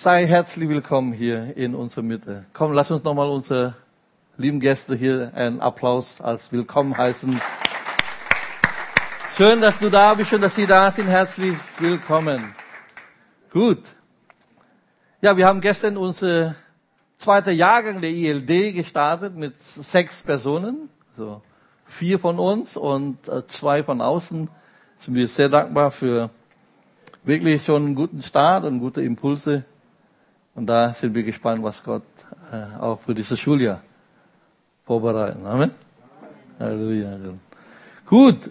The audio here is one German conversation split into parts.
Sei herzlich willkommen hier in unserer Mitte. Komm, lass uns nochmal unsere lieben Gäste hier einen Applaus als Willkommen heißen. Schön, dass du da bist, schön, dass Sie da sind. Herzlich willkommen. Gut. Ja, wir haben gestern unsere zweite Jahrgang der ILD gestartet mit sechs Personen. So vier von uns und äh, zwei von außen. Sind wir sehr dankbar für wirklich schon einen guten Start und gute Impulse. Und da sind wir gespannt, was Gott äh, auch für dieses Schuljahr vorbereitet. Amen. Halleluja. Gut.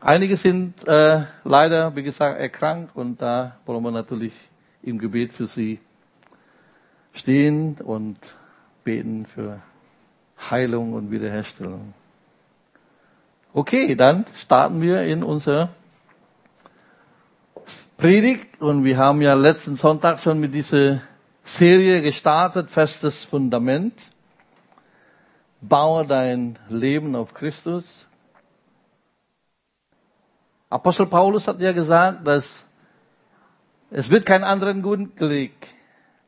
Einige sind äh, leider, wie gesagt, erkrankt und da wollen wir natürlich im Gebet für sie stehen und beten für Heilung und Wiederherstellung. Okay, dann starten wir in unser Predigt und wir haben ja letzten Sonntag schon mit dieser Serie gestartet, festes Fundament. Baue dein Leben auf Christus. Apostel Paulus hat ja gesagt, dass es wird kein anderen Grund gelegt,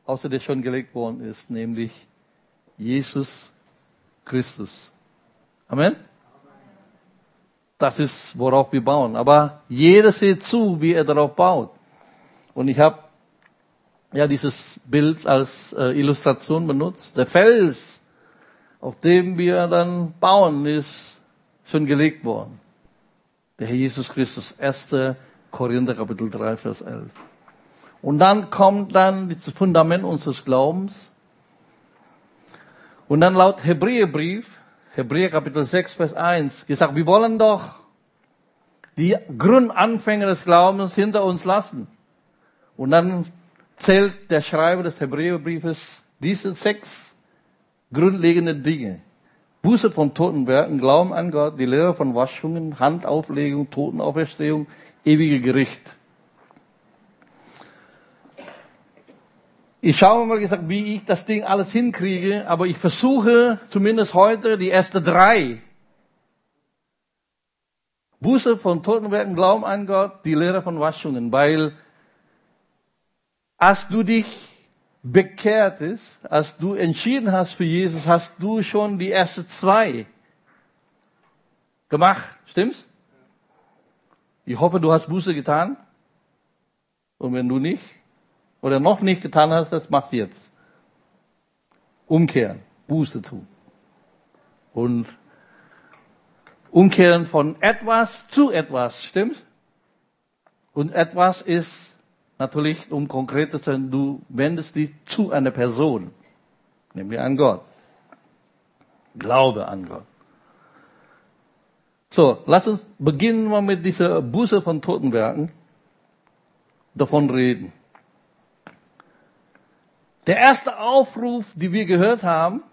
außer der schon gelegt worden ist, nämlich Jesus Christus. Amen. Das ist, worauf wir bauen. Aber jeder sieht zu, wie er darauf baut. Und ich habe ja dieses Bild als äh, Illustration benutzt. Der Fels, auf dem wir dann bauen, ist schon gelegt worden. Der Herr Jesus Christus, 1. Korinther Kapitel 3, Vers 11. Und dann kommt dann das Fundament unseres Glaubens. Und dann laut Hebräerbrief, Hebräer Kapitel 6, Vers 1 gesagt, wir wollen doch die Grundanfänge des Glaubens hinter uns lassen. Und dann zählt der Schreiber des Hebräerbriefes diese sechs grundlegenden Dinge. Buße von toten Werken, Glauben an Gott, die Lehre von Waschungen, Handauflegung, Totenauferstehung, ewige Gericht. Ich schaue mal gesagt, wie ich das Ding alles hinkriege, aber ich versuche zumindest heute die ersten drei. Buße von Totenwerken, Glauben an Gott, die Lehre von Waschungen, weil als du dich bekehrtest, als du entschieden hast für Jesus, hast du schon die ersten zwei gemacht. Stimmt's? Ich hoffe, du hast Buße getan. Und wenn du nicht, oder noch nicht getan hast, das mach jetzt. Umkehren, Buße tun. Und umkehren von etwas zu etwas, stimmt? Und etwas ist natürlich, um konkret zu sein, du wendest dich zu einer Person, nämlich an Gott. Glaube an Gott. So, lass uns beginnen mal mit dieser Buße von Totenwerken davon reden. Der erste Aufruf, den wir gehört haben,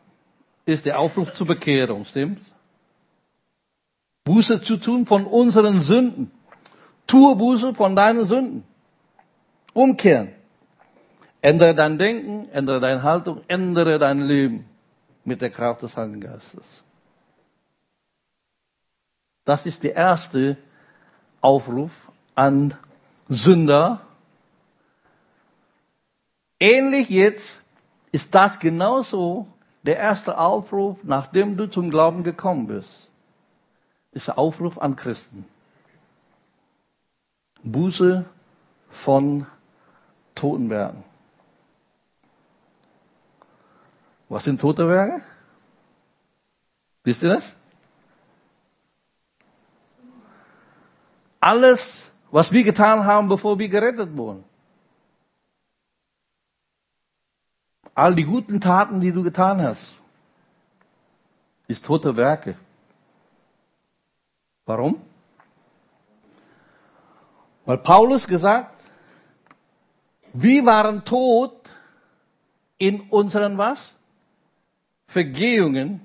ist der Aufruf zur Bekehrung, stimmt's? Buße zu tun von unseren Sünden. Tue Buße von deinen Sünden. Umkehren. Ändere dein Denken, ändere deine Haltung, ändere dein Leben mit der Kraft des Heiligen Geistes. Das ist der erste Aufruf an Sünder, Ähnlich jetzt ist das genauso der erste Aufruf, nachdem du zum Glauben gekommen bist. Ist der Aufruf an Christen. Buße von Totenwerken. Was sind tote Werke? Wisst ihr das? Alles, was wir getan haben, bevor wir gerettet wurden. All die guten Taten, die du getan hast, ist tote Werke. Warum? Weil Paulus gesagt, wir waren tot in unseren was? Vergehungen.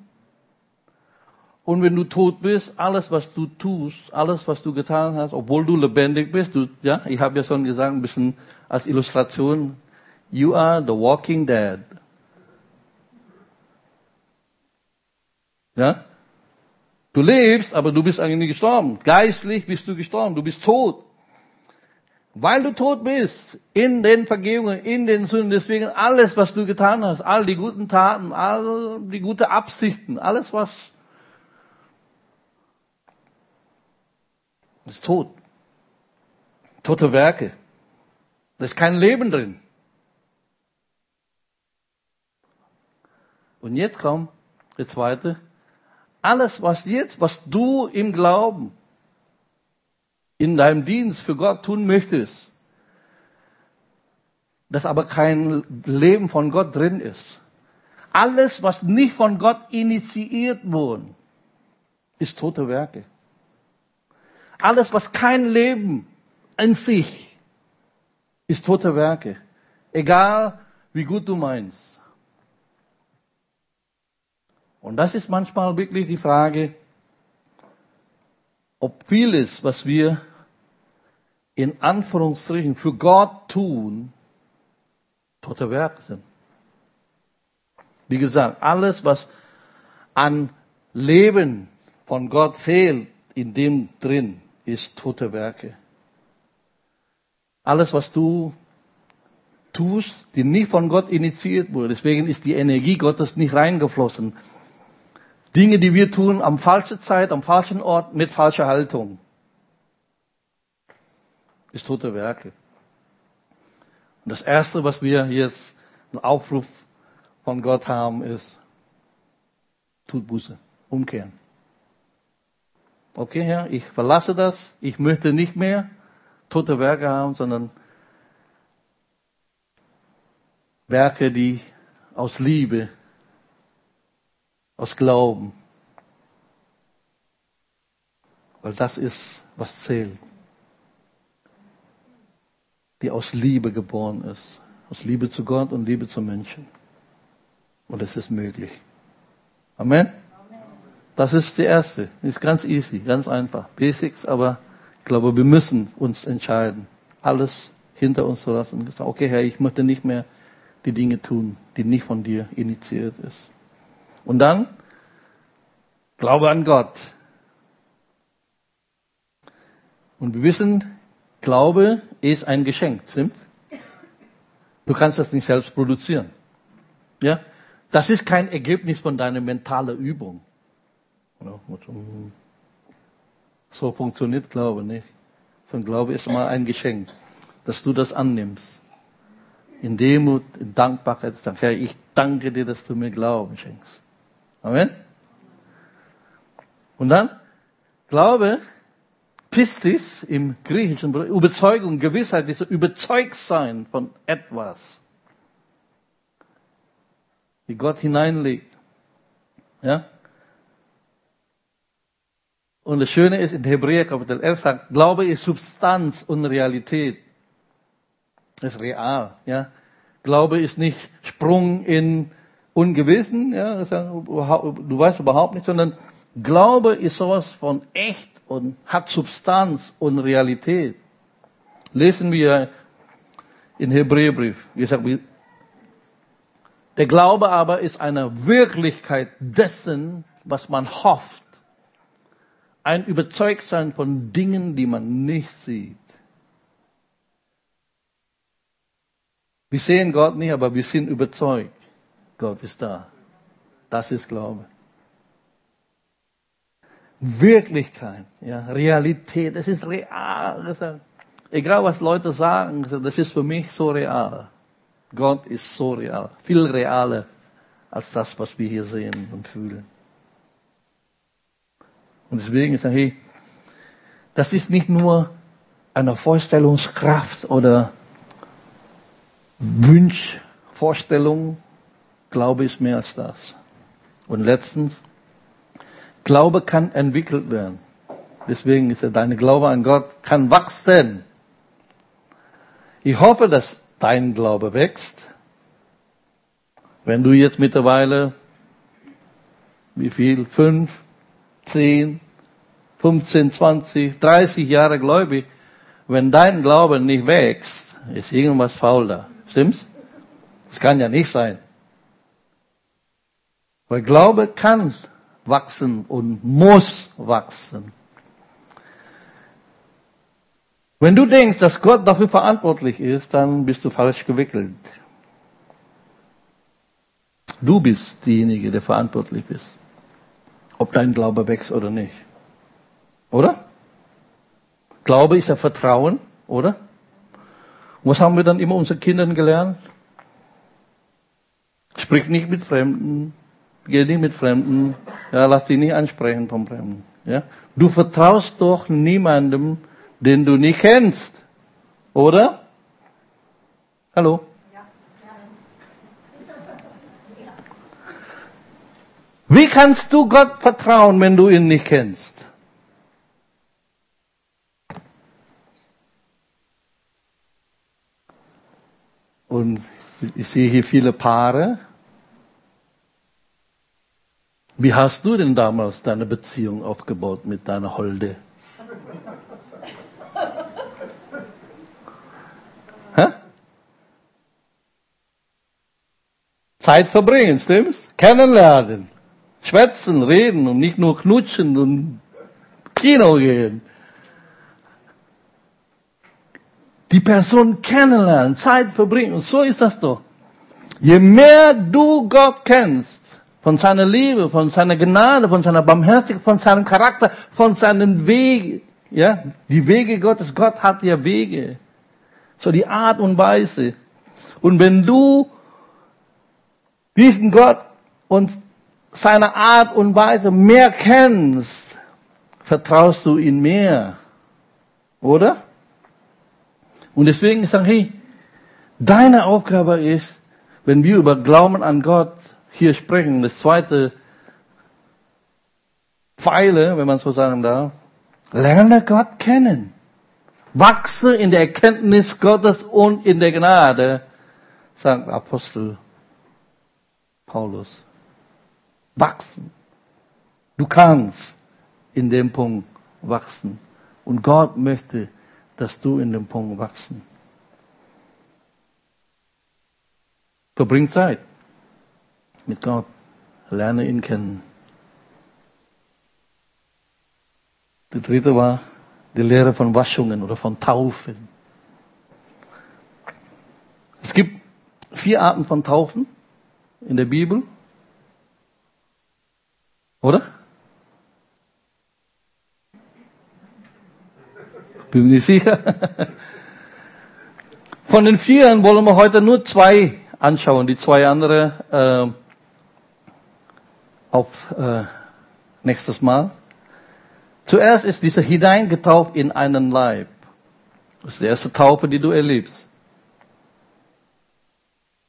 Und wenn du tot bist, alles was du tust, alles was du getan hast, obwohl du lebendig bist, du, ja, ich habe ja schon gesagt, ein bisschen als Illustration, You are the walking dead. Ja? Du lebst, aber du bist eigentlich nicht gestorben. Geistlich bist du gestorben. Du bist tot. Weil du tot bist, in den Vergebungen, in den Sünden, deswegen alles, was du getan hast, all die guten Taten, all die guten Absichten, alles was ist tot. Tote Werke. Da ist kein Leben drin. Und jetzt kommt der zweite. Alles, was jetzt, was du im Glauben in deinem Dienst für Gott tun möchtest, das aber kein Leben von Gott drin ist. Alles, was nicht von Gott initiiert wurde, ist tote Werke. Alles, was kein Leben in sich, ist tote Werke. Egal, wie gut du meinst. Und das ist manchmal wirklich die Frage, ob vieles, was wir in Anführungsstrichen für Gott tun, tote Werke sind. Wie gesagt, alles, was an Leben von Gott fehlt, in dem drin ist tote Werke. Alles, was du tust, die nicht von Gott initiiert wurde, deswegen ist die Energie Gottes nicht reingeflossen. Dinge, die wir tun am falschen Zeit, am falschen Ort, mit falscher Haltung. Ist tote Werke. Und das erste, was wir jetzt, einen Aufruf von Gott haben, ist, tut Buße, umkehren. Okay, Herr, ich verlasse das, ich möchte nicht mehr tote Werke haben, sondern Werke, die aus Liebe aus Glauben. Weil das ist, was zählt. Die aus Liebe geboren ist. Aus Liebe zu Gott und Liebe zu Menschen. Und es ist möglich. Amen? Das ist die erste. Ist ganz easy, ganz einfach. Basics, aber ich glaube, wir müssen uns entscheiden, alles hinter uns zu lassen und sagen, okay, Herr, ich möchte nicht mehr die Dinge tun, die nicht von dir initiiert ist. Und dann Glaube an Gott. Und wir wissen, Glaube ist ein Geschenk, stimmt? Du kannst das nicht selbst produzieren. Ja? Das ist kein Ergebnis von deiner mentalen Übung. So funktioniert Glaube nicht. Sondern Glaube ist mal ein Geschenk, dass du das annimmst. In Demut, in Dankbarkeit, ich danke dir, dass du mir Glauben schenkst. Amen. Und dann Glaube, Pistis im Griechischen, Überzeugung, Gewissheit, dieser Überzeugtsein von etwas, wie Gott hineinlegt. Ja? Und das Schöne ist, in Hebräer Kapitel 11 sagt, Glaube ist Substanz und Realität. Ist real, ja. Glaube ist nicht Sprung in Ungewissen, ja. Du weißt überhaupt nicht, sondern Glaube ist sowas von echt und hat Substanz und Realität. Lesen wir in Hebräerbrief. Wie gesagt, der Glaube aber ist eine Wirklichkeit dessen, was man hofft. Ein Überzeugtsein von Dingen, die man nicht sieht. Wir sehen Gott nicht, aber wir sind überzeugt. Gott ist da. Das ist Glaube. Wirklichkeit, ja, Realität, das ist real. Egal was Leute sagen, das ist für mich so real. Gott ist so real, viel realer als das, was wir hier sehen und fühlen. Und deswegen ist hey, das ist nicht nur eine Vorstellungskraft oder Wunschvorstellung, Glaube ist mehr als das. Und letztens, Glaube kann entwickelt werden. Deswegen ist dein Glaube an Gott kann wachsen. Ich hoffe, dass dein Glaube wächst. Wenn du jetzt mittlerweile, wie viel? Fünf, zehn, 15, 20, 30 Jahre gläubig, wenn dein Glaube nicht wächst, ist irgendwas faul da. Stimmt's? Das kann ja nicht sein. Weil Glaube kann wachsen und muss wachsen. Wenn du denkst, dass Gott dafür verantwortlich ist, dann bist du falsch gewickelt. Du bist diejenige, der verantwortlich ist. Ob dein Glaube wächst oder nicht. Oder? Glaube ist ja Vertrauen, oder? Was haben wir dann immer unseren Kindern gelernt? Sprich nicht mit Fremden, geh nicht mit Fremden, ja, lass dich nicht ansprechen vom Fremden. Ja? Du vertraust doch niemandem, den du nicht kennst, oder? Hallo? Wie kannst du Gott vertrauen, wenn du ihn nicht kennst? Und ich sehe hier viele Paare. Wie hast du denn damals deine Beziehung aufgebaut mit deiner Holde? Zeit verbringen, stimmt's? Kennenlernen, schwätzen, reden und nicht nur knutschen und Kino gehen. die Person kennenlernen, Zeit verbringen. Und so ist das doch. Je mehr du Gott kennst, von seiner Liebe, von seiner Gnade, von seiner Barmherzigkeit, von seinem Charakter, von seinen Wegen, ja, die Wege Gottes, Gott hat ja Wege. So die Art und Weise. Und wenn du diesen Gott und seine Art und Weise mehr kennst, vertraust du ihn mehr. Oder? Und deswegen sagen, hey, deine Aufgabe ist, wenn wir über Glauben an Gott hier sprechen, das zweite Pfeile, wenn man so sagen darf, lerne Gott kennen. Wachse in der Erkenntnis Gottes und in der Gnade, sagt Apostel Paulus. Wachsen. Du kannst in dem Punkt wachsen. Und Gott möchte dass du in dem Punkt wachsen. Verbring Zeit mit Gott. Lerne ihn kennen. Die dritte war die Lehre von Waschungen oder von Taufen. Es gibt vier Arten von Taufen in der Bibel. Oder? Bin mir nicht sicher. Von den vier wollen wir heute nur zwei anschauen, die zwei andere äh, auf äh, nächstes Mal. Zuerst ist dieser hineingetauft in einen Leib. Das ist die erste Taufe, die du erlebst.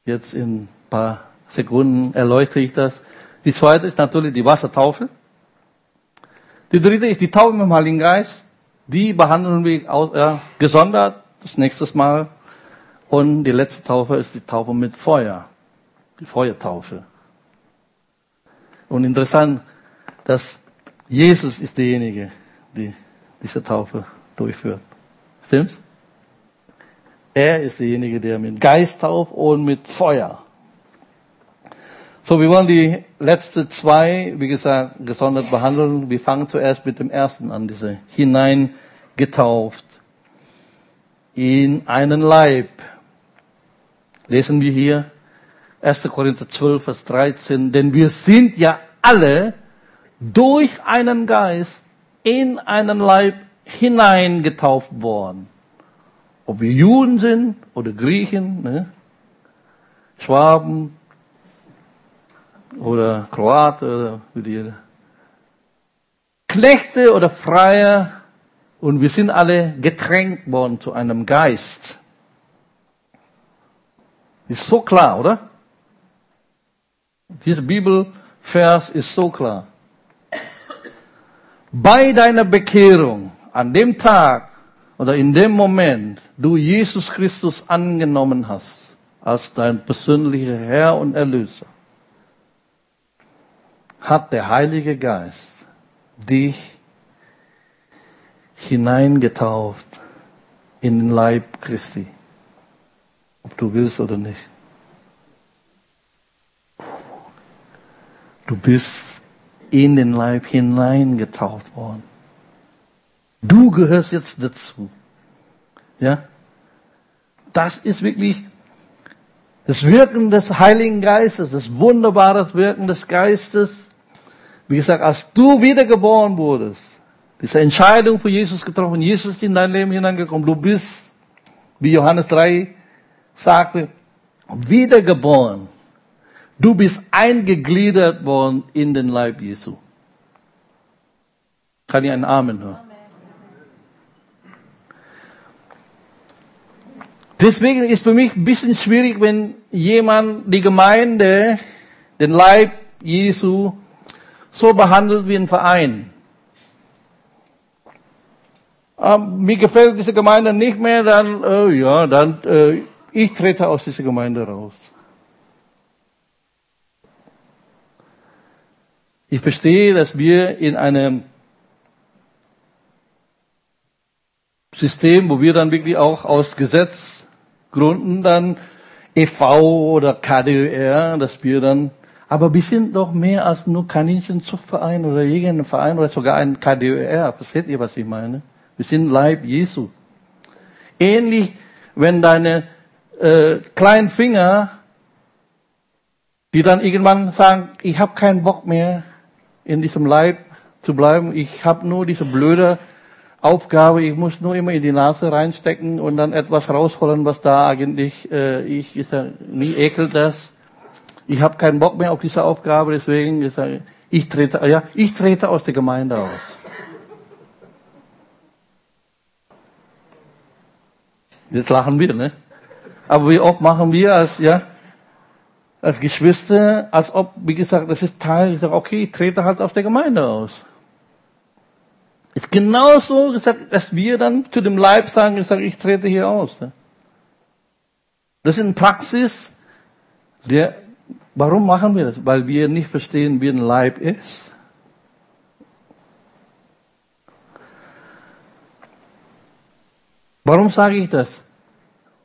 Jetzt in ein paar Sekunden erleuchte ich das. Die zweite ist natürlich die Wassertaufe. Die dritte ist die Taufe mit dem Heiligen Geist. Die behandeln wir aus, ja, gesondert das nächste Mal. Und die letzte Taufe ist die Taufe mit Feuer. Die Feuertaufe. Und interessant, dass Jesus ist derjenige, der diese Taufe durchführt. Stimmt's? Er ist derjenige, der mit Geist tauft und mit Feuer. So, wir wollen die letzten zwei, wie gesagt, gesondert behandeln. Wir fangen zuerst mit dem ersten an, diese hineingetauft in einen Leib. Lesen wir hier 1. Korinther 12, Vers 13, denn wir sind ja alle durch einen Geist in einen Leib hineingetauft worden. Ob wir Juden sind oder Griechen, ne? Schwaben, oder Kroate oder wie die Knechte oder Freier und wir sind alle getränkt worden zu einem Geist. Ist so klar, oder? Dieser Bibelvers ist so klar. Bei deiner Bekehrung, an dem Tag oder in dem Moment, du Jesus Christus angenommen hast als dein persönlicher Herr und Erlöser, hat der Heilige Geist dich hineingetauft in den Leib Christi, ob du willst oder nicht. Du bist in den Leib hineingetaucht worden. Du gehörst jetzt dazu. Ja? Das ist wirklich das Wirken des Heiligen Geistes, das wunderbare Wirken des Geistes. Wie gesagt, als du wiedergeboren wurdest, diese Entscheidung für Jesus getroffen, Jesus ist in dein Leben hineingekommen, du bist, wie Johannes 3 sagte, wiedergeboren. Du bist eingegliedert worden in den Leib Jesu. Kann ich einen Amen hören? Deswegen ist für mich ein bisschen schwierig, wenn jemand die Gemeinde, den Leib Jesu, so behandelt wie ein Verein. Ähm, mir gefällt diese Gemeinde nicht mehr, dann, äh, ja, dann, äh, ich trete aus dieser Gemeinde raus. Ich verstehe, dass wir in einem System, wo wir dann wirklich auch aus Gesetzgründen dann EV oder KDR, dass wir dann, aber wir sind doch mehr als nur Kaninchenzuchtverein oder irgendein Verein oder sogar ein KDR. Versteht ihr, was ich meine? Wir sind Leib Jesu. Ähnlich, wenn deine äh, kleinen Finger, die dann irgendwann sagen, ich habe keinen Bock mehr in diesem Leib zu bleiben, ich habe nur diese blöde Aufgabe, ich muss nur immer in die Nase reinstecken und dann etwas rausholen, was da eigentlich, äh, ich, ich sag, nie ekelt das. Ich habe keinen Bock mehr auf diese Aufgabe, deswegen ich, sag, ich trete, ja, ich trete aus der Gemeinde aus. Jetzt lachen wir, ne? Aber wie oft machen wir als, ja, als Geschwister, als ob, wie gesagt, das ist Teil, ich sage, okay, ich trete halt aus der Gemeinde aus. Ist genauso gesagt, dass wir dann zu dem Leib sagen, ich sage, ich trete hier aus. Ne? Das ist in Praxis, der, warum machen wir das? Weil wir nicht verstehen, wie ein Leib ist. Warum sage ich das?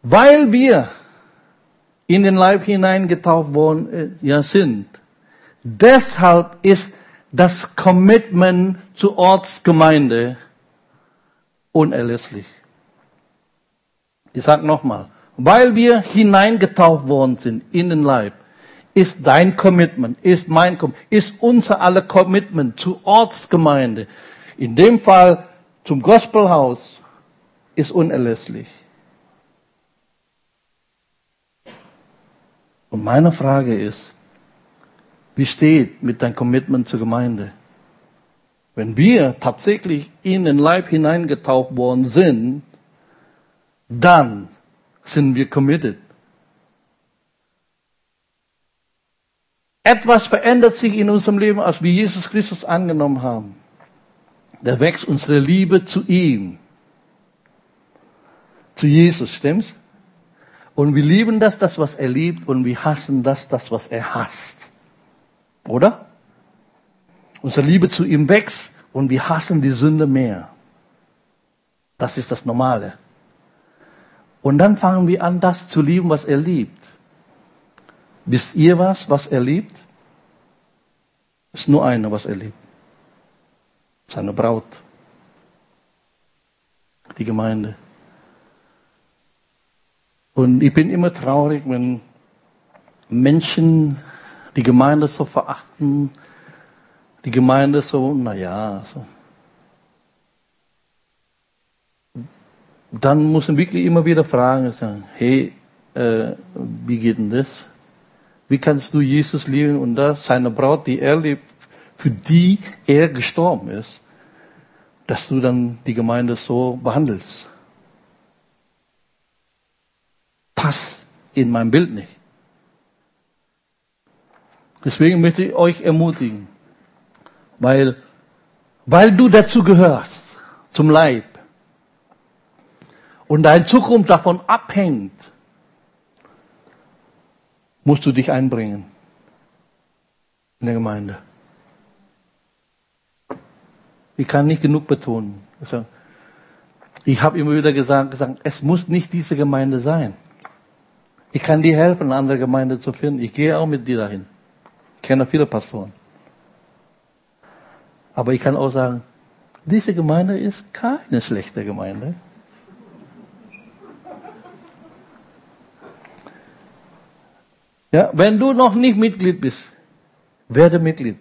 Weil wir in den Leib hineingetauft worden äh, ja, sind. Deshalb ist das Commitment zur Ortsgemeinde unerlässlich. Ich sage nochmal, weil wir hineingetaucht worden sind in den Leib, ist dein Commitment, ist mein Commitment, ist unser aller Commitment zur Ortsgemeinde, in dem Fall zum Gospelhaus, ist unerlässlich. Und meine Frage ist, wie steht mit deinem Commitment zur Gemeinde? Wenn wir tatsächlich in den Leib hineingetaucht worden sind, dann sind wir committed. Etwas verändert sich in unserem Leben, als wir Jesus Christus angenommen haben. Da wächst unsere Liebe zu ihm. Zu Jesus, stimmt's? Und wir lieben das, das, was er liebt, und wir hassen das, das, was er hasst. Oder? Unsere Liebe zu ihm wächst und wir hassen die Sünde mehr. Das ist das Normale. Und dann fangen wir an, das zu lieben, was er liebt. Wisst ihr was, was er liebt? Ist nur eine, was er liebt. Seine Braut. Die Gemeinde. Und ich bin immer traurig, wenn Menschen die Gemeinde so verachten, die Gemeinde so, naja, so. Dann muss man wirklich immer wieder fragen, sagen, hey, äh, wie geht denn das? Wie kannst du Jesus lieben und das, seine Braut, die er liebt, für die er gestorben ist, dass du dann die Gemeinde so behandelst? Passt in mein Bild nicht. Deswegen möchte ich euch ermutigen, weil, weil du dazu gehörst, zum Leib, und deine Zukunft davon abhängt, musst du dich einbringen in der Gemeinde. Ich kann nicht genug betonen. Ich habe immer wieder gesagt, gesagt, es muss nicht diese Gemeinde sein. Ich kann dir helfen, eine andere Gemeinde zu finden. Ich gehe auch mit dir dahin. Ich kenne viele Pastoren. Aber ich kann auch sagen, diese Gemeinde ist keine schlechte Gemeinde. Ja, wenn du noch nicht Mitglied bist, werde Mitglied.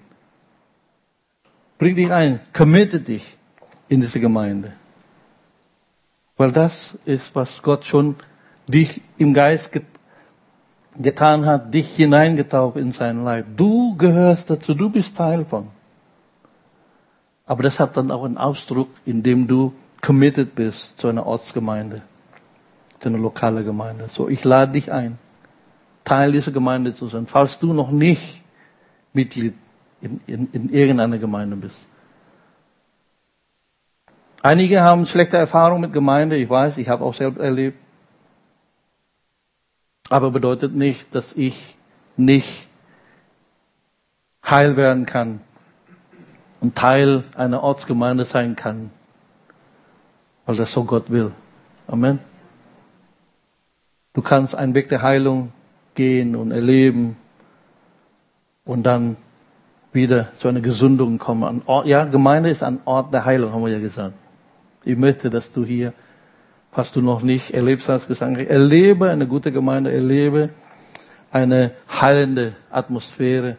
Bring dich ein, committe dich in diese Gemeinde. Weil das ist, was Gott schon dich im Geist getan hat getan hat, dich hineingetaucht in sein Leib. Du gehörst dazu, du bist Teil von. Aber das hat dann auch einen Ausdruck, indem du committed bist zu einer Ortsgemeinde, zu einer lokalen Gemeinde. So, ich lade dich ein, Teil dieser Gemeinde zu sein, falls du noch nicht Mitglied in, in, in irgendeiner Gemeinde bist. Einige haben schlechte Erfahrungen mit Gemeinde, ich weiß, ich habe auch selbst erlebt. Aber bedeutet nicht, dass ich nicht heil werden kann und Teil einer Ortsgemeinde sein kann, weil das so Gott will. Amen. Du kannst einen Weg der Heilung gehen und erleben und dann wieder zu einer Gesundung kommen. Ja, Gemeinde ist ein Ort der Heilung, haben wir ja gesagt. Ich möchte, dass du hier, was du noch nicht erlebt hast, gesagt erlebe eine gute Gemeinde, erlebe eine heilende Atmosphäre.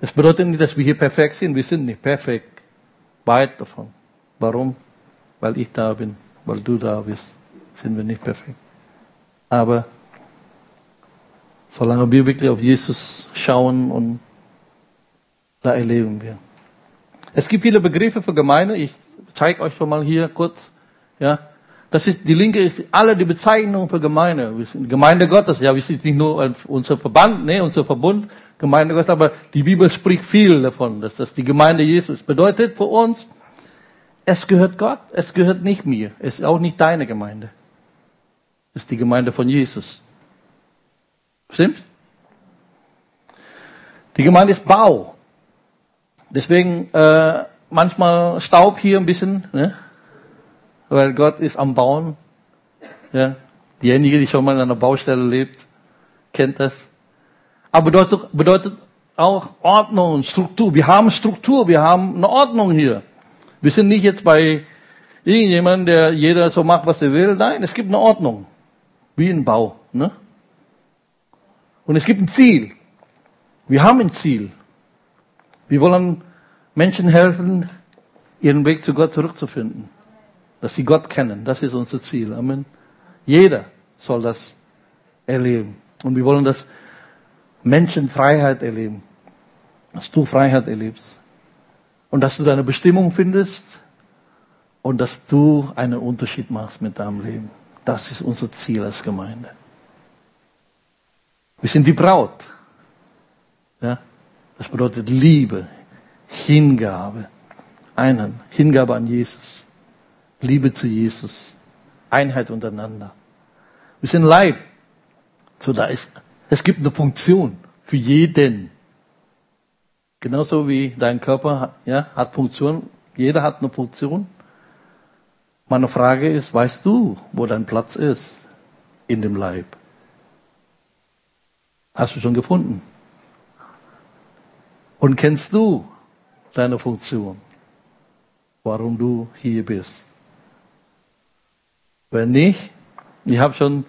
Das bedeutet nicht, dass wir hier perfekt sind. Wir sind nicht perfekt. Weit davon. Warum? Weil ich da bin, weil du da bist, sind wir nicht perfekt. Aber solange wir wirklich auf Jesus schauen und da erleben wir. Es gibt viele Begriffe für Gemeinde. Ich zeige euch schon mal hier kurz. Ja, das ist die Linke ist alle die Bezeichnung für Gemeinde. Wir sind Gemeinde Gottes. Ja, wir sind nicht nur unser Verband, ne, unser Verbund Gemeinde Gottes, aber die Bibel spricht viel davon, dass das die Gemeinde Jesus bedeutet für uns. Es gehört Gott, es gehört nicht mir, es ist auch nicht deine Gemeinde. Es ist die Gemeinde von Jesus. Stimmt? Die Gemeinde ist Bau. Deswegen äh, manchmal Staub hier ein bisschen, ne? Weil Gott ist am Bauen. Ja? Diejenige, die schon mal an einer Baustelle lebt, kennt das. Aber bedeutet, bedeutet auch Ordnung und Struktur. Wir haben Struktur, wir haben eine Ordnung hier. Wir sind nicht jetzt bei irgendjemandem, der jeder so macht, was er will. Nein, es gibt eine Ordnung. Wie ein Bau. Ne? Und es gibt ein Ziel. Wir haben ein Ziel. Wir wollen Menschen helfen, ihren Weg zu Gott zurückzufinden. Dass sie Gott kennen. Das ist unser Ziel. Amen. Jeder soll das erleben. Und wir wollen, dass Menschen Freiheit erleben. Dass du Freiheit erlebst. Und dass du deine Bestimmung findest. Und dass du einen Unterschied machst mit deinem Leben. Das ist unser Ziel als Gemeinde. Wir sind die Braut. Ja? Das bedeutet Liebe, Hingabe, Einheit, Hingabe an Jesus, Liebe zu Jesus, Einheit untereinander. Wir sind Leib. So da ist, es gibt eine Funktion für jeden. Genauso wie dein Körper ja, hat Funktion. Jeder hat eine Funktion. Meine Frage ist, weißt du, wo dein Platz ist in dem Leib? Hast du schon gefunden? Und kennst du deine Funktion, warum du hier bist. Wenn nicht, ich habe schon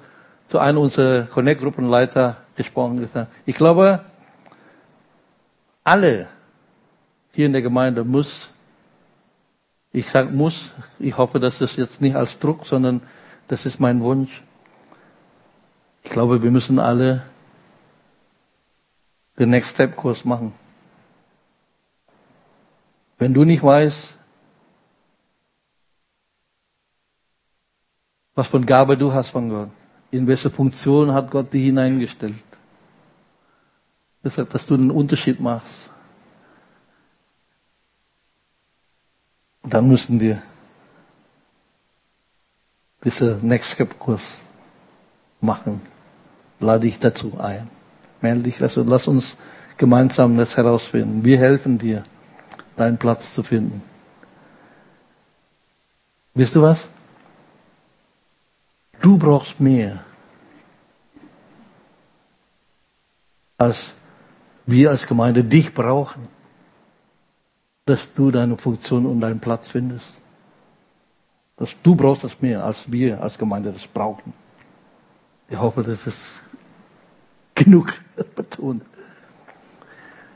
zu einem unserer Connect-Gruppenleiter gesprochen, gesagt, ich glaube, alle hier in der Gemeinde muss, ich sage muss, ich hoffe, dass das jetzt nicht als Druck, sondern das ist mein Wunsch. Ich glaube, wir müssen alle den Next Step Kurs machen. Wenn du nicht weißt, was von Gabe du hast von Gott, in welche Funktion hat Gott dich hineingestellt, deshalb, dass du einen Unterschied machst, dann müssen wir diese Next Step Kurs machen. Lade dich dazu ein. Melde dich, also lass uns gemeinsam das herausfinden. Wir helfen dir deinen Platz zu finden. Wisst du was? Du brauchst mehr, als wir als Gemeinde dich brauchen, dass du deine Funktion und deinen Platz findest. Dass du brauchst das mehr, als wir als Gemeinde das brauchen. Ich hoffe, das ist genug betont.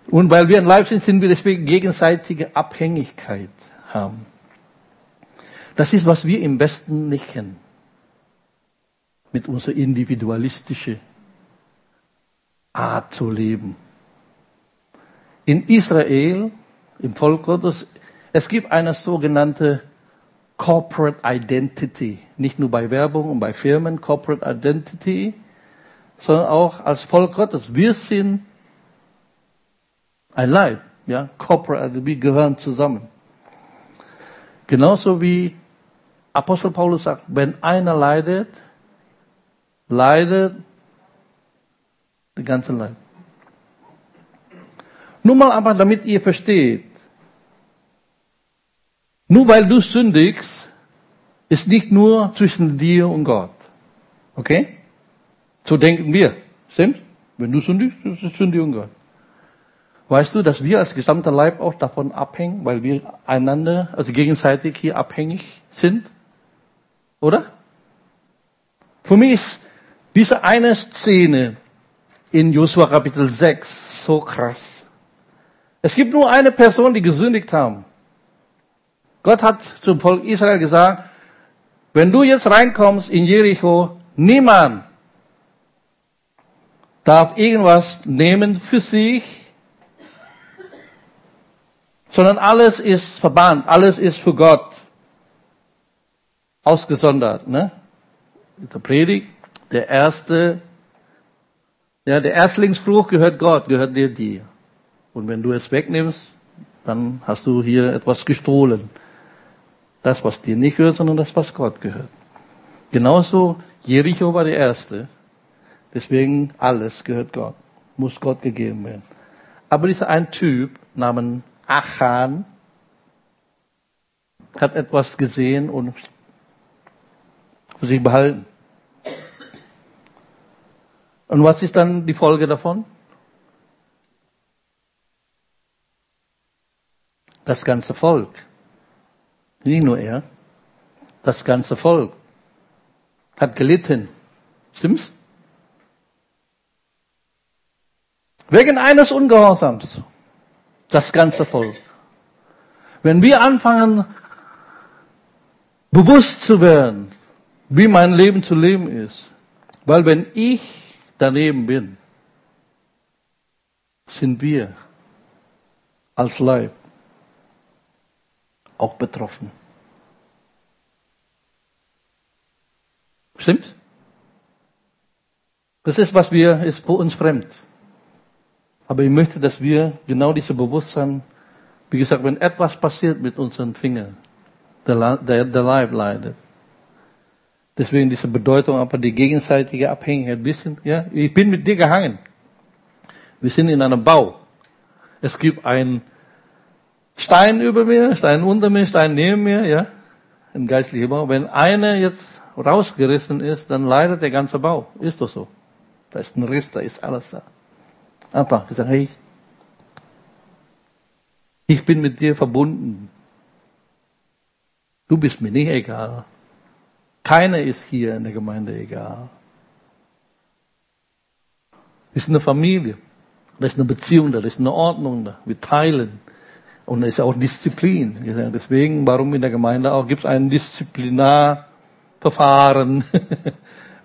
Und weil wir ein Leib sind, sind wir deswegen gegenseitige Abhängigkeit haben. Das ist, was wir im Westen nicht kennen. Mit unserer individualistischen Art zu leben. In Israel, im Volk Gottes, es gibt eine sogenannte Corporate Identity. Nicht nur bei Werbung und bei Firmen, Corporate Identity, sondern auch als Volk Gottes. Wir sind ein Leib, ja, Corporate, wir gehören zusammen. Genauso wie Apostel Paulus sagt, wenn einer leidet, leidet der ganze Leib. Nur mal aber, damit ihr versteht, nur weil du sündigst, ist nicht nur zwischen dir und Gott. Okay? So denken wir. Stimmt? Wenn du sündigst, ist es dir und Gott. Weißt du, dass wir als gesamter Leib auch davon abhängen, weil wir einander, also gegenseitig hier abhängig sind? Oder? Für mich ist diese eine Szene in Josua Kapitel 6 so krass. Es gibt nur eine Person, die gesündigt haben. Gott hat zum Volk Israel gesagt, wenn du jetzt reinkommst in Jericho, niemand darf irgendwas nehmen für sich, sondern alles ist verbannt, alles ist für Gott ausgesondert. Ne? Der Predigt, der erste, ja, der Erstlingsfrucht gehört Gott, gehört dir dir. Und wenn du es wegnimmst, dann hast du hier etwas gestohlen. Das, was dir nicht gehört, sondern das, was Gott gehört. Genauso, Jericho war der Erste. Deswegen alles gehört Gott. Muss Gott gegeben werden. Aber dieser ein Typ namens Achan hat etwas gesehen und für sich behalten. Und was ist dann die Folge davon? Das ganze Volk, nicht nur er, das ganze Volk hat gelitten. Stimmt's? Wegen eines Ungehorsams. Das ganze Volk. Wenn wir anfangen, bewusst zu werden, wie mein Leben zu leben ist. Weil wenn ich daneben bin, sind wir als Leib auch betroffen. Stimmt? Das ist, was wir, ist für uns fremd. Aber ich möchte, dass wir genau diese Bewusstsein, wie gesagt, wenn etwas passiert mit unseren Fingern, der, der, der Leib leidet, Deswegen diese Bedeutung, aber die gegenseitige Abhängigkeit. Wir sind, ja, ich bin mit dir gehangen. Wir sind in einem Bau. Es gibt einen Stein über mir, Stein unter mir, Stein neben mir, ja, ein geistlicher Bau. Wenn einer jetzt rausgerissen ist, dann leidet der ganze Bau. Ist doch so. Da ist ein Riss, da ist alles da. Einfach gesagt, hey, ich bin mit dir verbunden. Du bist mir nicht egal. Keiner ist hier in der Gemeinde egal. Es ist eine Familie. Da ist eine Beziehung da, da ist eine Ordnung da. Wir teilen. Und es ist auch Disziplin. Deswegen, warum in der Gemeinde auch, gibt es ein Disziplinarverfahren.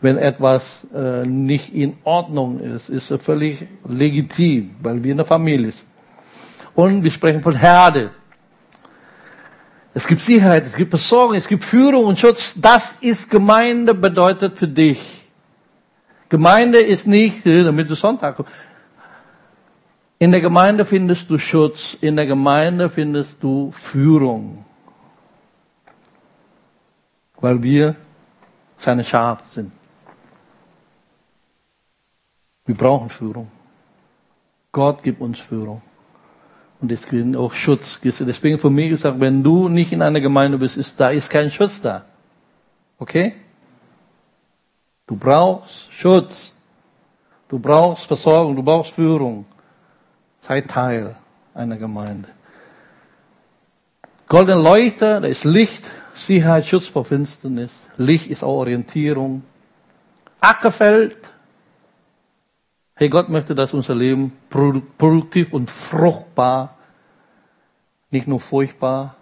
Wenn etwas äh, nicht in Ordnung ist, ist es völlig legitim, weil wir eine Familie sind. Und wir sprechen von Herde. Es gibt Sicherheit, es gibt Versorgung, es gibt Führung und Schutz. Das ist Gemeinde bedeutet für dich. Gemeinde ist nicht, damit du Sonntag kommst. In der Gemeinde findest du Schutz, in der Gemeinde findest du Führung. Weil wir seine Schafe sind. Wir brauchen Führung. Gott gibt uns Führung. Und deswegen auch Schutz. Deswegen von mir gesagt, wenn du nicht in einer Gemeinde bist, ist, da ist kein Schutz da. Okay? Du brauchst Schutz. Du brauchst Versorgung, du brauchst Führung. Sei Teil einer Gemeinde. Golden Leuchter, da ist Licht, Sicherheit, Schutz vor Finsternis. Licht ist auch Orientierung. Ackerfeld, Hey, Gott möchte, dass unser Leben produktiv und fruchtbar, nicht nur furchtbar.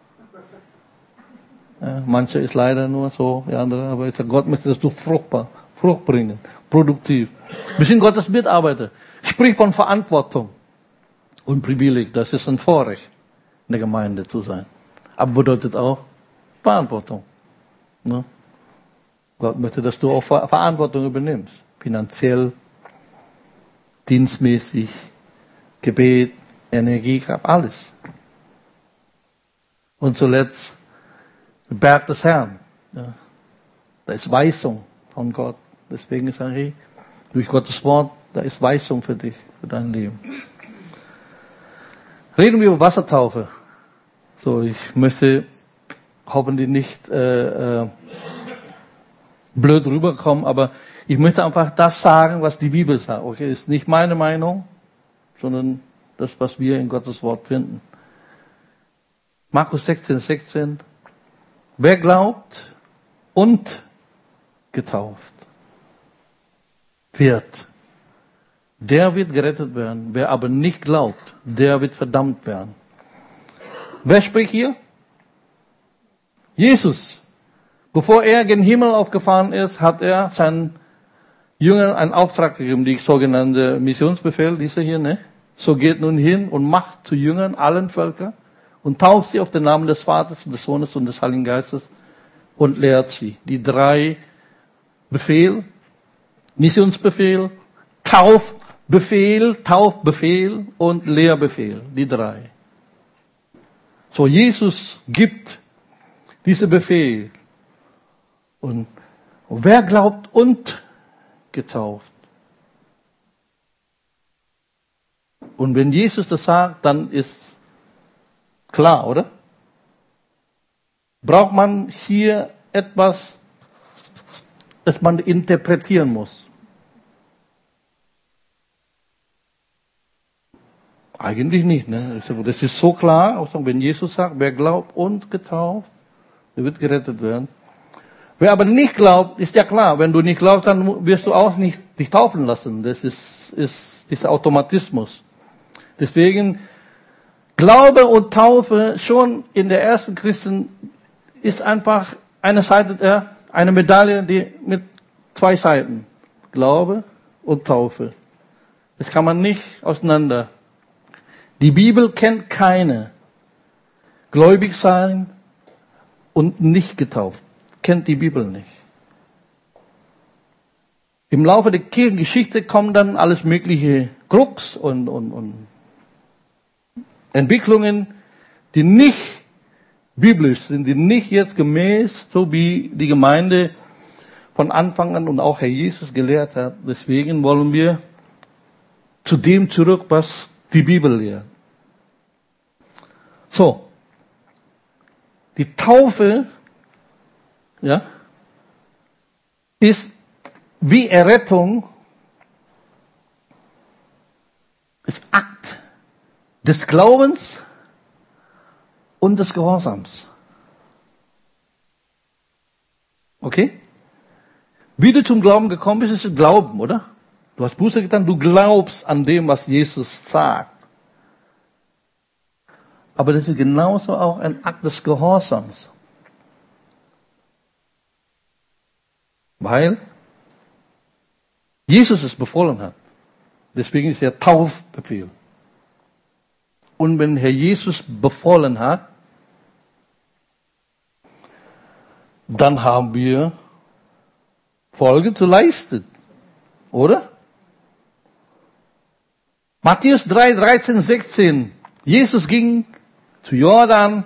Ja, manche ist leider nur so, die andere, aber Gott möchte, dass du fruchtbar, Frucht bringen, produktiv. Wir sind Gottes Mitarbeiter. Sprich von Verantwortung und Privileg. Das ist ein Vorrecht, in der Gemeinde zu sein. Aber bedeutet auch Verantwortung. Ne? Gott möchte, dass du auch Verantwortung übernimmst. Finanziell, dienstmäßig, Gebet, Energiekraft, alles. Und zuletzt, Berg des Herrn. Ja. Da ist Weisung von Gott. Deswegen sage ich, durch Gottes Wort, da ist Weisung für dich, für dein Leben. Reden wir über Wassertaufe. So, ich möchte hoffentlich nicht äh, äh, blöd rüberkommen, aber ich möchte einfach das sagen, was die Bibel sagt. Okay, ist nicht meine Meinung, sondern das, was wir in Gottes Wort finden. Markus 16, 16. Wer glaubt und getauft wird, der wird gerettet werden. Wer aber nicht glaubt, der wird verdammt werden. Wer spricht hier? Jesus. Bevor er gen Himmel aufgefahren ist, hat er seinen Jüngern einen Auftrag gegeben, die sogenannte Missionsbefehl, dieser hier, ne? So geht nun hin und macht zu Jüngern allen Völker und tauft sie auf den Namen des Vaters, des Sohnes und des Heiligen Geistes und lehrt sie. Die drei Befehl, Missionsbefehl, Taufbefehl, Taufbefehl und Lehrbefehl, die drei. So, Jesus gibt diese Befehl. Und wer glaubt und getauft. Und wenn Jesus das sagt, dann ist klar, oder? Braucht man hier etwas, das man interpretieren muss? Eigentlich nicht. Ne? Das ist so klar, auch wenn Jesus sagt, wer glaubt und getauft, der wird gerettet werden. Wer aber nicht glaubt, ist ja klar, wenn du nicht glaubst, dann wirst du auch nicht dich taufen lassen. Das ist, ist dieser Automatismus. Deswegen Glaube und Taufe schon in der ersten Christen ist einfach eine Seite der, eine Medaille, die mit zwei Seiten. Glaube und Taufe. Das kann man nicht auseinander. Die Bibel kennt keine gläubig sein und nicht getauft kennt die Bibel nicht. Im Laufe der Kirchengeschichte kommen dann alles mögliche Krux und, und, und Entwicklungen, die nicht biblisch sind, die nicht jetzt gemäß, so wie die Gemeinde von Anfang an und auch Herr Jesus gelehrt hat. Deswegen wollen wir zu dem zurück, was die Bibel lehrt. So. Die Taufe ja, ist wie Errettung, ist Akt des Glaubens und des Gehorsams. Okay? Wie du zum Glauben gekommen bist, ist Glauben, oder? Du hast Buße getan, du glaubst an dem, was Jesus sagt. Aber das ist genauso auch ein Akt des Gehorsams. Weil Jesus es befohlen hat. Deswegen ist er Taufbefehl. Und wenn Herr Jesus befohlen hat, dann haben wir Folge zu leisten. Oder? Matthäus 3, 13, 16. Jesus ging zu Jordan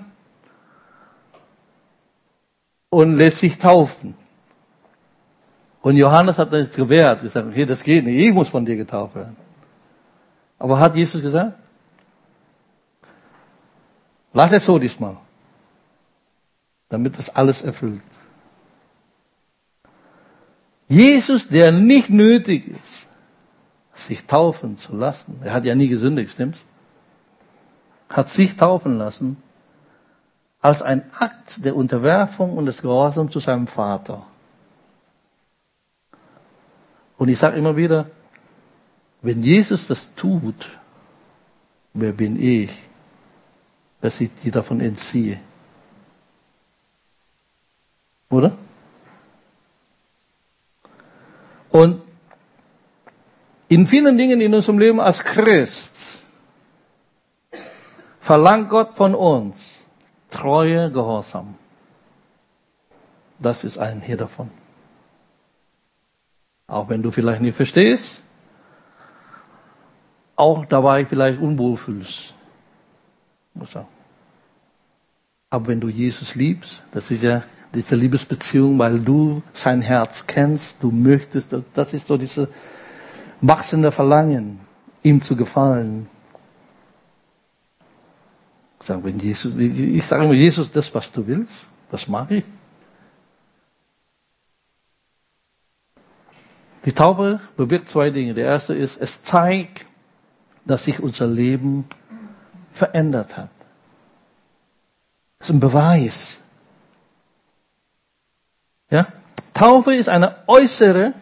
und lässt sich taufen. Und Johannes hat das gewehrt, gesagt, okay, das geht nicht, ich muss von dir getauft werden. Aber hat Jesus gesagt? Lass es so diesmal. Damit das alles erfüllt. Jesus, der nicht nötig ist, sich taufen zu lassen, er hat ja nie gesündigt, stimmt's? Hat sich taufen lassen als ein Akt der Unterwerfung und des Gehorsams zu seinem Vater. Und ich sage immer wieder, Wenn Jesus das tut, wer bin ich, dass ich die davon entziehe? Oder? Und in vielen Dingen in unserem Leben als Christ verlangt Gott von uns treue Gehorsam. Das ist ein hier davon. Auch wenn du vielleicht nicht verstehst, auch dabei vielleicht unwohl fühlst. Aber wenn du Jesus liebst, das ist ja diese Liebesbeziehung, weil du sein Herz kennst, du möchtest, das ist so diese wachsende Verlangen, ihm zu gefallen. Ich sage immer, Jesus, das, was du willst, das mache ich. Die Taufe bewirkt zwei Dinge. Der erste ist, es zeigt, dass sich unser Leben verändert hat. Das ist ein Beweis. Ja? Taufe ist eine äußere,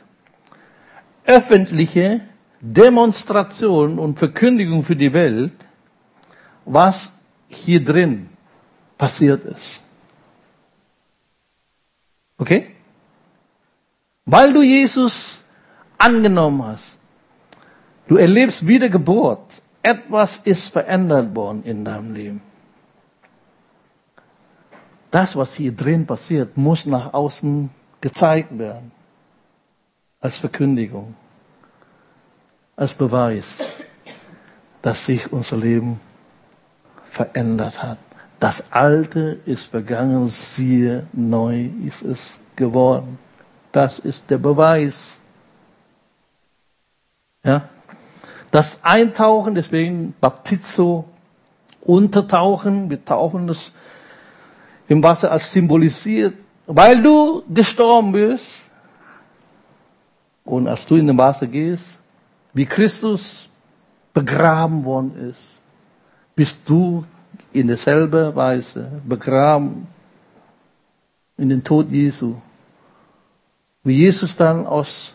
öffentliche Demonstration und Verkündigung für die Welt, was hier drin passiert ist. Okay? Weil du Jesus angenommen hast, du erlebst Wiedergeburt, etwas ist verändert worden in deinem Leben. Das, was hier drin passiert, muss nach außen gezeigt werden. Als Verkündigung. Als Beweis, dass sich unser Leben verändert hat. Das Alte ist vergangen, siehe, neu ist es geworden. Das ist der Beweis. Ja? Das Eintauchen, deswegen Baptizo, Untertauchen, wir tauchen das im Wasser als symbolisiert, weil du gestorben bist. Und als du in den Wasser gehst, wie Christus begraben worden ist, bist du in derselben Weise begraben in den Tod Jesu. Wie Jesus dann aus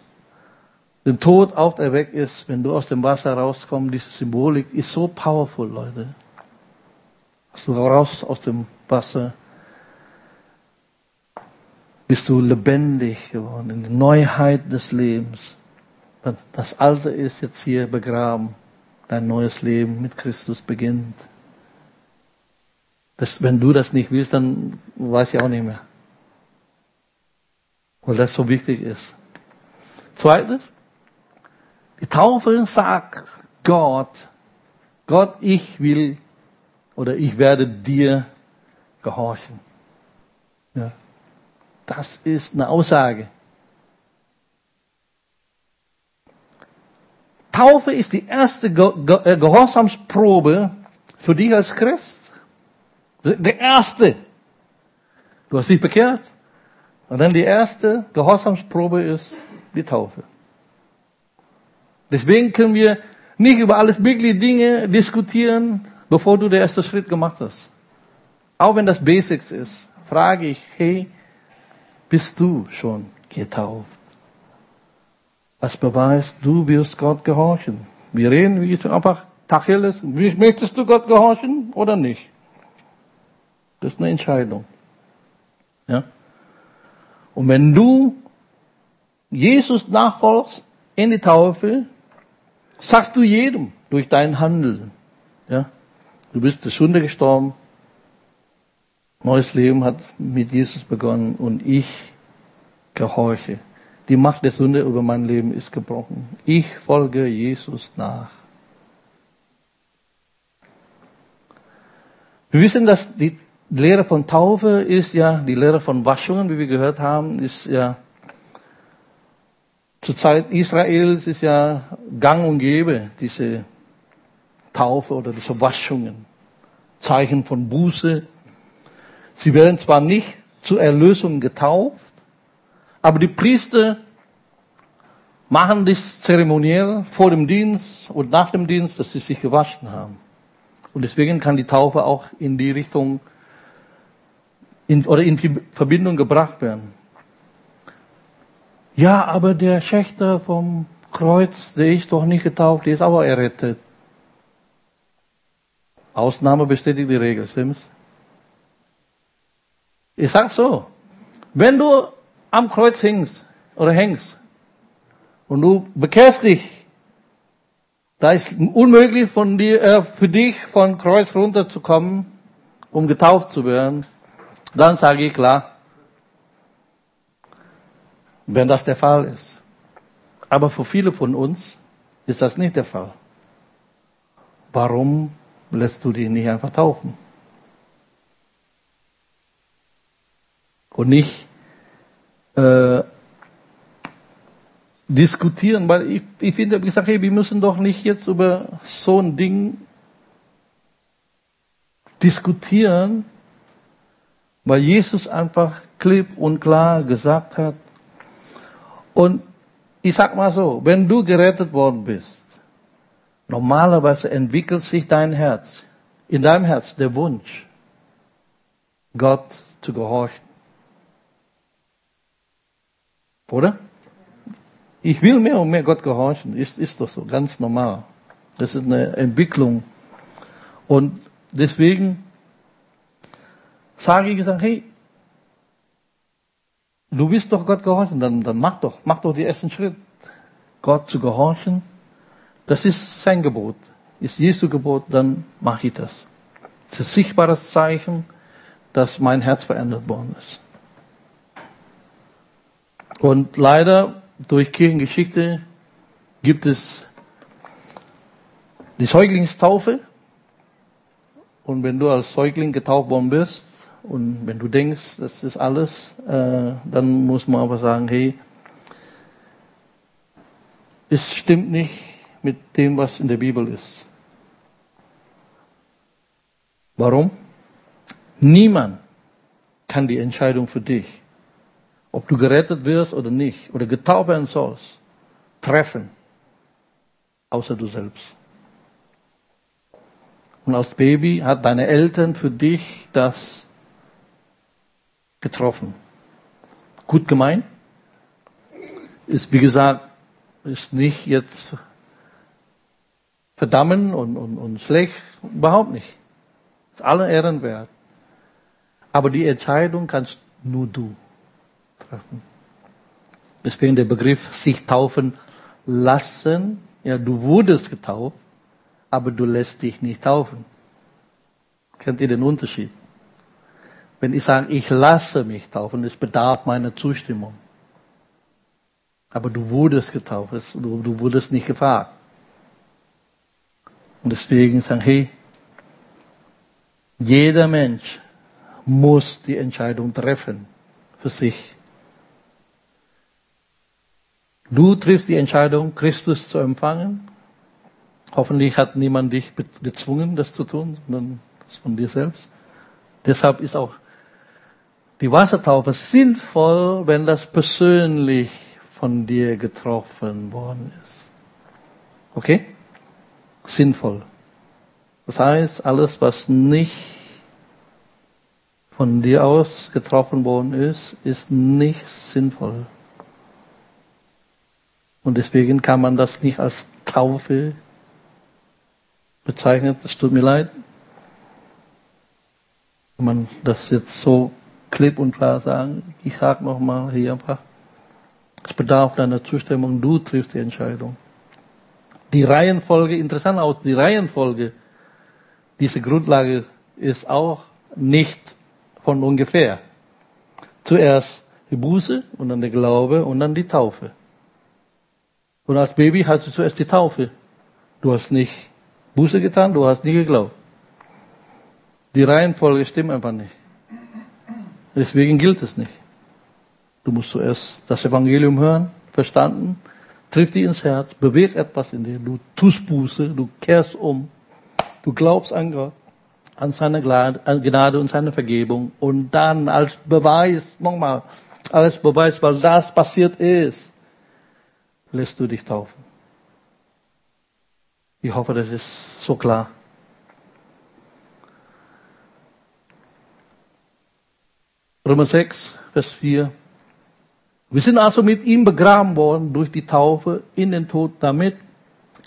dem Tod auch erweckt ist, wenn du aus dem Wasser rauskommst, diese Symbolik ist so powerful, Leute. Als du raus aus dem Wasser bist du lebendig geworden, in die Neuheit des Lebens. Das Alte ist jetzt hier begraben. Dein neues Leben mit Christus beginnt. Das, wenn du das nicht willst, dann weiß ich auch nicht mehr. Weil das so wichtig ist. Zweitens, die Taufe sagt Gott, Gott, ich will oder ich werde dir gehorchen. Ja. Das ist eine Aussage. Taufe ist die erste äh, Gehorsamsprobe für dich als Christ. Der erste. Du hast dich bekehrt. Und dann die erste Gehorsamsprobe ist die Taufe. Deswegen können wir nicht über alles mögliche Dinge diskutieren, bevor du den ersten Schritt gemacht hast. Auch wenn das Basics ist, frage ich, hey, bist du schon getauft. Als Beweis, du wirst Gott gehorchen. Wir reden wie ich einfach Tacheles. Möchtest du Gott gehorchen oder nicht? Das ist eine Entscheidung. Ja? Und wenn du Jesus nachfolgst in die Taufe, sagst du jedem durch dein Handeln, ja, du bist der Sünde gestorben, Neues Leben hat mit Jesus begonnen und ich gehorche. Die Macht der Sünde über mein Leben ist gebrochen. Ich folge Jesus nach. Wir wissen, dass die Lehre von Taufe ist ja, die Lehre von Waschungen, wie wir gehört haben, ist ja, zur Zeit Israels ist ja gang und gäbe, diese Taufe oder diese Waschungen. Zeichen von Buße, Sie werden zwar nicht zur Erlösung getauft, aber die Priester machen dies zeremoniell vor dem Dienst und nach dem Dienst, dass sie sich gewaschen haben. Und deswegen kann die Taufe auch in die Richtung in, oder in Verbindung gebracht werden. Ja, aber der Schächter vom Kreuz, der ist doch nicht getauft, der ist aber errettet. Ausnahme bestätigt die Regel, stimmt's? Ich sag so, wenn du am Kreuz hängst oder hängst und du bekehrst dich, da ist unmöglich von dir, äh, für dich von Kreuz runterzukommen, um getauft zu werden, dann sage ich klar, wenn das der Fall ist. Aber für viele von uns ist das nicht der Fall. Warum lässt du dich nicht einfach taufen? Und nicht äh, diskutieren, weil ich, ich finde, ich sage, hey, wir müssen doch nicht jetzt über so ein Ding diskutieren, weil Jesus einfach klipp und klar gesagt hat. Und ich sag mal so, wenn du gerettet worden bist, normalerweise entwickelt sich dein Herz, in deinem Herz der Wunsch, Gott zu gehorchen. Oder? Ich will mehr und mehr Gott gehorchen. Ist, ist doch so, ganz normal. Das ist eine Entwicklung. Und deswegen sage ich gesagt, hey, du willst doch Gott gehorchen, dann, dann mach doch, mach doch den ersten Schritt. Gott zu gehorchen, das ist sein Gebot. Ist Jesu Gebot, dann mache ich das. Das ist ein sichtbares Zeichen, dass mein Herz verändert worden ist. Und leider durch Kirchengeschichte gibt es die Säuglingstaufe. Und wenn du als Säugling getauft worden bist und wenn du denkst, das ist alles, äh, dann muss man aber sagen, hey, es stimmt nicht mit dem, was in der Bibel ist. Warum? Niemand kann die Entscheidung für dich ob du gerettet wirst oder nicht, oder getauft werden sollst, treffen, außer du selbst. Und als Baby hat deine Eltern für dich das getroffen. Gut gemeint. Ist, wie gesagt, ist nicht jetzt verdammen und, und, und schlecht, überhaupt nicht. Ist alle Ehren wert. Aber die Entscheidung kannst nur du treffen. Deswegen der Begriff sich taufen lassen. Ja, du wurdest getauft, aber du lässt dich nicht taufen. Kennt ihr den Unterschied? Wenn ich sage, ich lasse mich taufen, es bedarf meiner Zustimmung. Aber du wurdest getauft, du, du wurdest nicht gefragt. Und deswegen sagen, hey, jeder Mensch muss die Entscheidung treffen für sich. Du triffst die Entscheidung, Christus zu empfangen. Hoffentlich hat niemand dich gezwungen, das zu tun, sondern das von dir selbst. Deshalb ist auch die Wassertaufe sinnvoll, wenn das persönlich von dir getroffen worden ist. Okay? Sinnvoll. Das heißt, alles, was nicht von dir aus getroffen worden ist, ist nicht sinnvoll. Und deswegen kann man das nicht als Taufe bezeichnen. Es tut mir leid. Wenn man das jetzt so klipp und klar sagen, ich sage nochmal hier einfach, es bedarf deiner Zustimmung, du triffst die Entscheidung. Die Reihenfolge, interessant auch, die Reihenfolge, diese Grundlage ist auch nicht von ungefähr. Zuerst die Buße und dann der Glaube und dann die Taufe. Und als Baby hast du zuerst die Taufe. Du hast nicht Buße getan, du hast nie geglaubt. Die Reihenfolge stimmt einfach nicht. Deswegen gilt es nicht. Du musst zuerst das Evangelium hören, verstanden, trifft dich ins Herz, bewegt etwas in dir, du tust Buße, du kehrst um, du glaubst an Gott, an seine Gnade und seine Vergebung und dann als Beweis, nochmal, als Beweis, weil das passiert ist, lässt du dich taufen. Ich hoffe, das ist so klar. Römer 6, Vers 4. Wir sind also mit ihm begraben worden durch die Taufe in den Tod, damit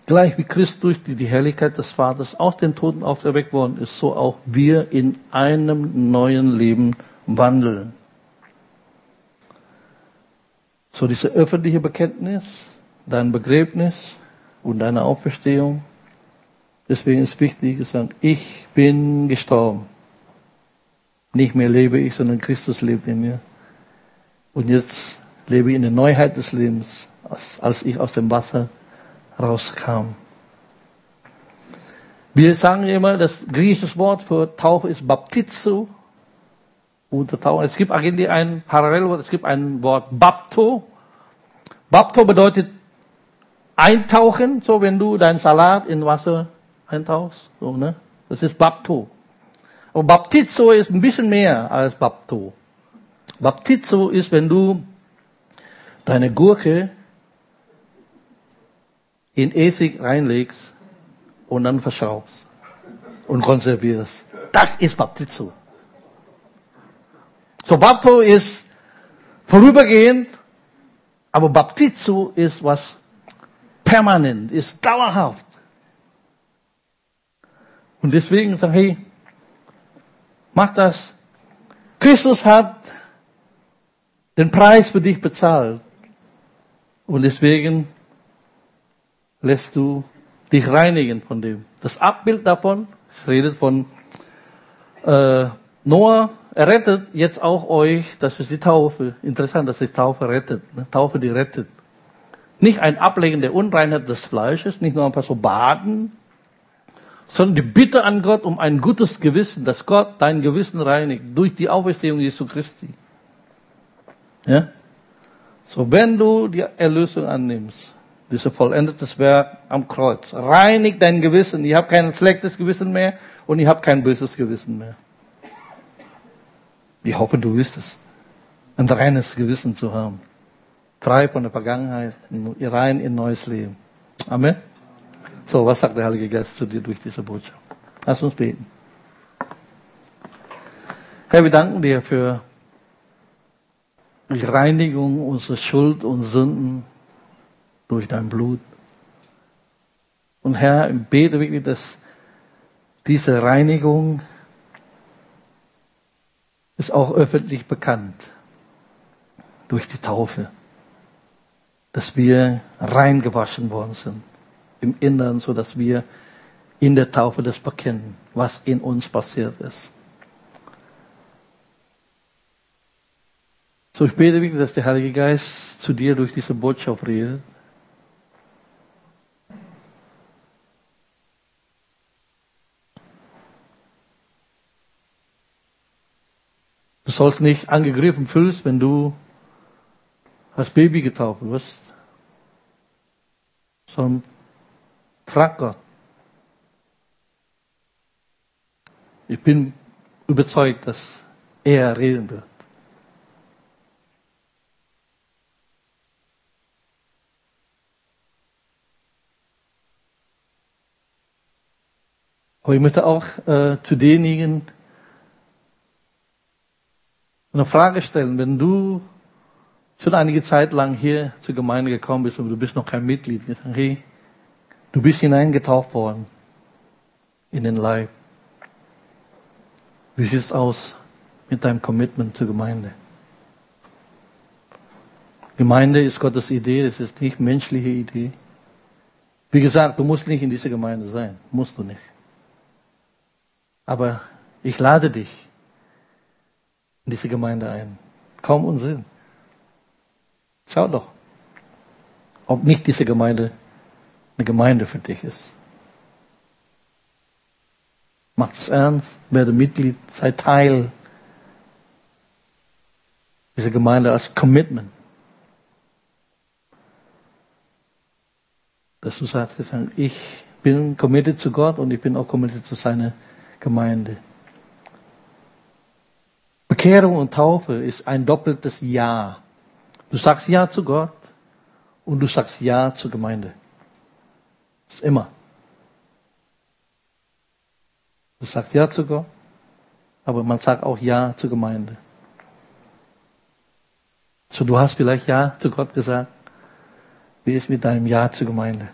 gleich wie Christus die, die Herrlichkeit des Vaters aus den Toten auferweckt worden ist, so auch wir in einem neuen Leben wandeln. So diese öffentliche Bekenntnis, dein Begräbnis und deine Auferstehung. Deswegen ist wichtig, zu sagen, ich bin gestorben. Nicht mehr lebe ich, sondern Christus lebt in mir. Und jetzt lebe ich in der Neuheit des Lebens, als, als ich aus dem Wasser rauskam. Wir sagen immer, das griechische Wort für Taufe ist Baptizo. Untertauchen. Es gibt eigentlich ein Parallelwort, es gibt ein Wort Bapto. Bapto bedeutet eintauchen, so wenn du deinen Salat in Wasser eintauchst, so, ne? Das ist Bapto. Und Baptizo ist ein bisschen mehr als Bapto. Baptizo ist, wenn du deine Gurke in Essig reinlegst und dann verschraubst und konservierst. Das ist Baptizo. So Bapto ist vorübergehend, aber Baptizo ist was permanent, ist dauerhaft. Und deswegen sage hey, mach das. Christus hat den Preis für dich bezahlt. Und deswegen lässt du dich reinigen von dem. Das Abbild davon redet von äh, Noah, er rettet jetzt auch euch, das ist die Taufe. Interessant, dass die Taufe rettet. Ne? Taufe, die rettet. Nicht ein Ablegen der Unreinheit des Fleisches, nicht nur einfach so baden, sondern die Bitte an Gott um ein gutes Gewissen, dass Gott dein Gewissen reinigt durch die Auferstehung Jesu Christi. Ja? So, wenn du die Erlösung annimmst, dieses vollendetes Werk am Kreuz, reinigt dein Gewissen. Ich habe kein schlechtes Gewissen mehr und ich habe kein böses Gewissen mehr. Ich hoffe, du wirst es. Ein reines Gewissen zu haben. Frei von der Vergangenheit, rein in neues Leben. Amen. So, was sagt der Heilige Geist zu dir durch diese Botschaft? Lass uns beten. Herr, wir danken dir für die Reinigung unserer Schuld und Sünden durch dein Blut. Und Herr, ich bete wirklich, dass diese Reinigung ist auch öffentlich bekannt durch die Taufe, dass wir reingewaschen worden sind im Inneren, so dass wir in der Taufe das bekennen, was in uns passiert ist. So, ich bete wirklich, dass der Heilige Geist zu dir durch diese Botschaft redet. Du sollst nicht angegriffen fühlst, wenn du als Baby getauft wirst, sondern frag Gott. Ich bin überzeugt, dass er reden wird. Aber ich möchte auch äh, zu denjenigen eine Frage stellen. Wenn du schon einige Zeit lang hier zur Gemeinde gekommen bist und du bist noch kein Mitglied, hey, du bist hineingetauft worden in den Leib. Wie sieht es aus mit deinem Commitment zur Gemeinde? Gemeinde ist Gottes Idee, das ist nicht menschliche Idee. Wie gesagt, du musst nicht in dieser Gemeinde sein, musst du nicht. Aber ich lade dich in diese Gemeinde ein. Kaum Unsinn. Schau doch, ob nicht diese Gemeinde eine Gemeinde für dich ist. Mach es ernst, werde Mitglied, sei Teil dieser Gemeinde als Commitment. Dass du sagst, ich bin committed zu Gott und ich bin auch committed zu seiner Gemeinde. Bekehrung und Taufe ist ein doppeltes Ja. Du sagst Ja zu Gott und du sagst Ja zur Gemeinde. Ist immer. Du sagst Ja zu Gott, aber man sagt auch Ja zur Gemeinde. So, du hast vielleicht Ja zu Gott gesagt. Wie ist mit deinem Ja zur Gemeinde?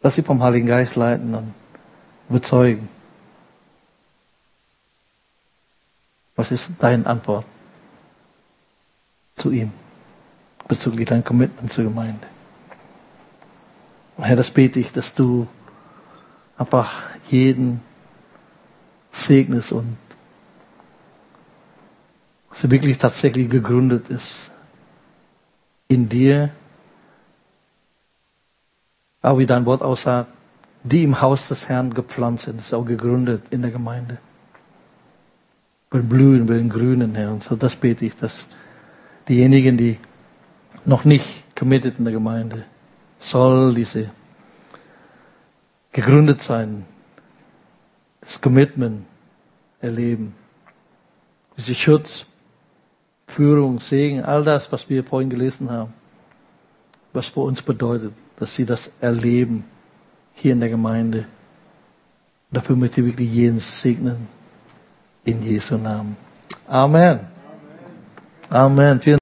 Lass dich vom Heiligen Geist leiten und überzeugen. Was ist deine Antwort zu ihm bezüglich dein Commitment zur Gemeinde? Und Herr, das bete ich, dass du einfach jeden segnest und sie wirklich tatsächlich gegründet ist in dir, auch wie dein Wort aussagt, die im Haus des Herrn gepflanzt sind, ist auch gegründet in der Gemeinde. Will blühen, will grünen, Herr. Und so das bete ich, dass diejenigen, die noch nicht committed in der Gemeinde, soll diese gegründet sein, das Commitment erleben, diese Schutz, Führung, Segen, all das, was wir vorhin gelesen haben, was für uns bedeutet, dass sie das erleben hier in der Gemeinde. Dafür möchte ich wirklich jeden segnen. In Jesu Namen. Amen. Amen. Amen.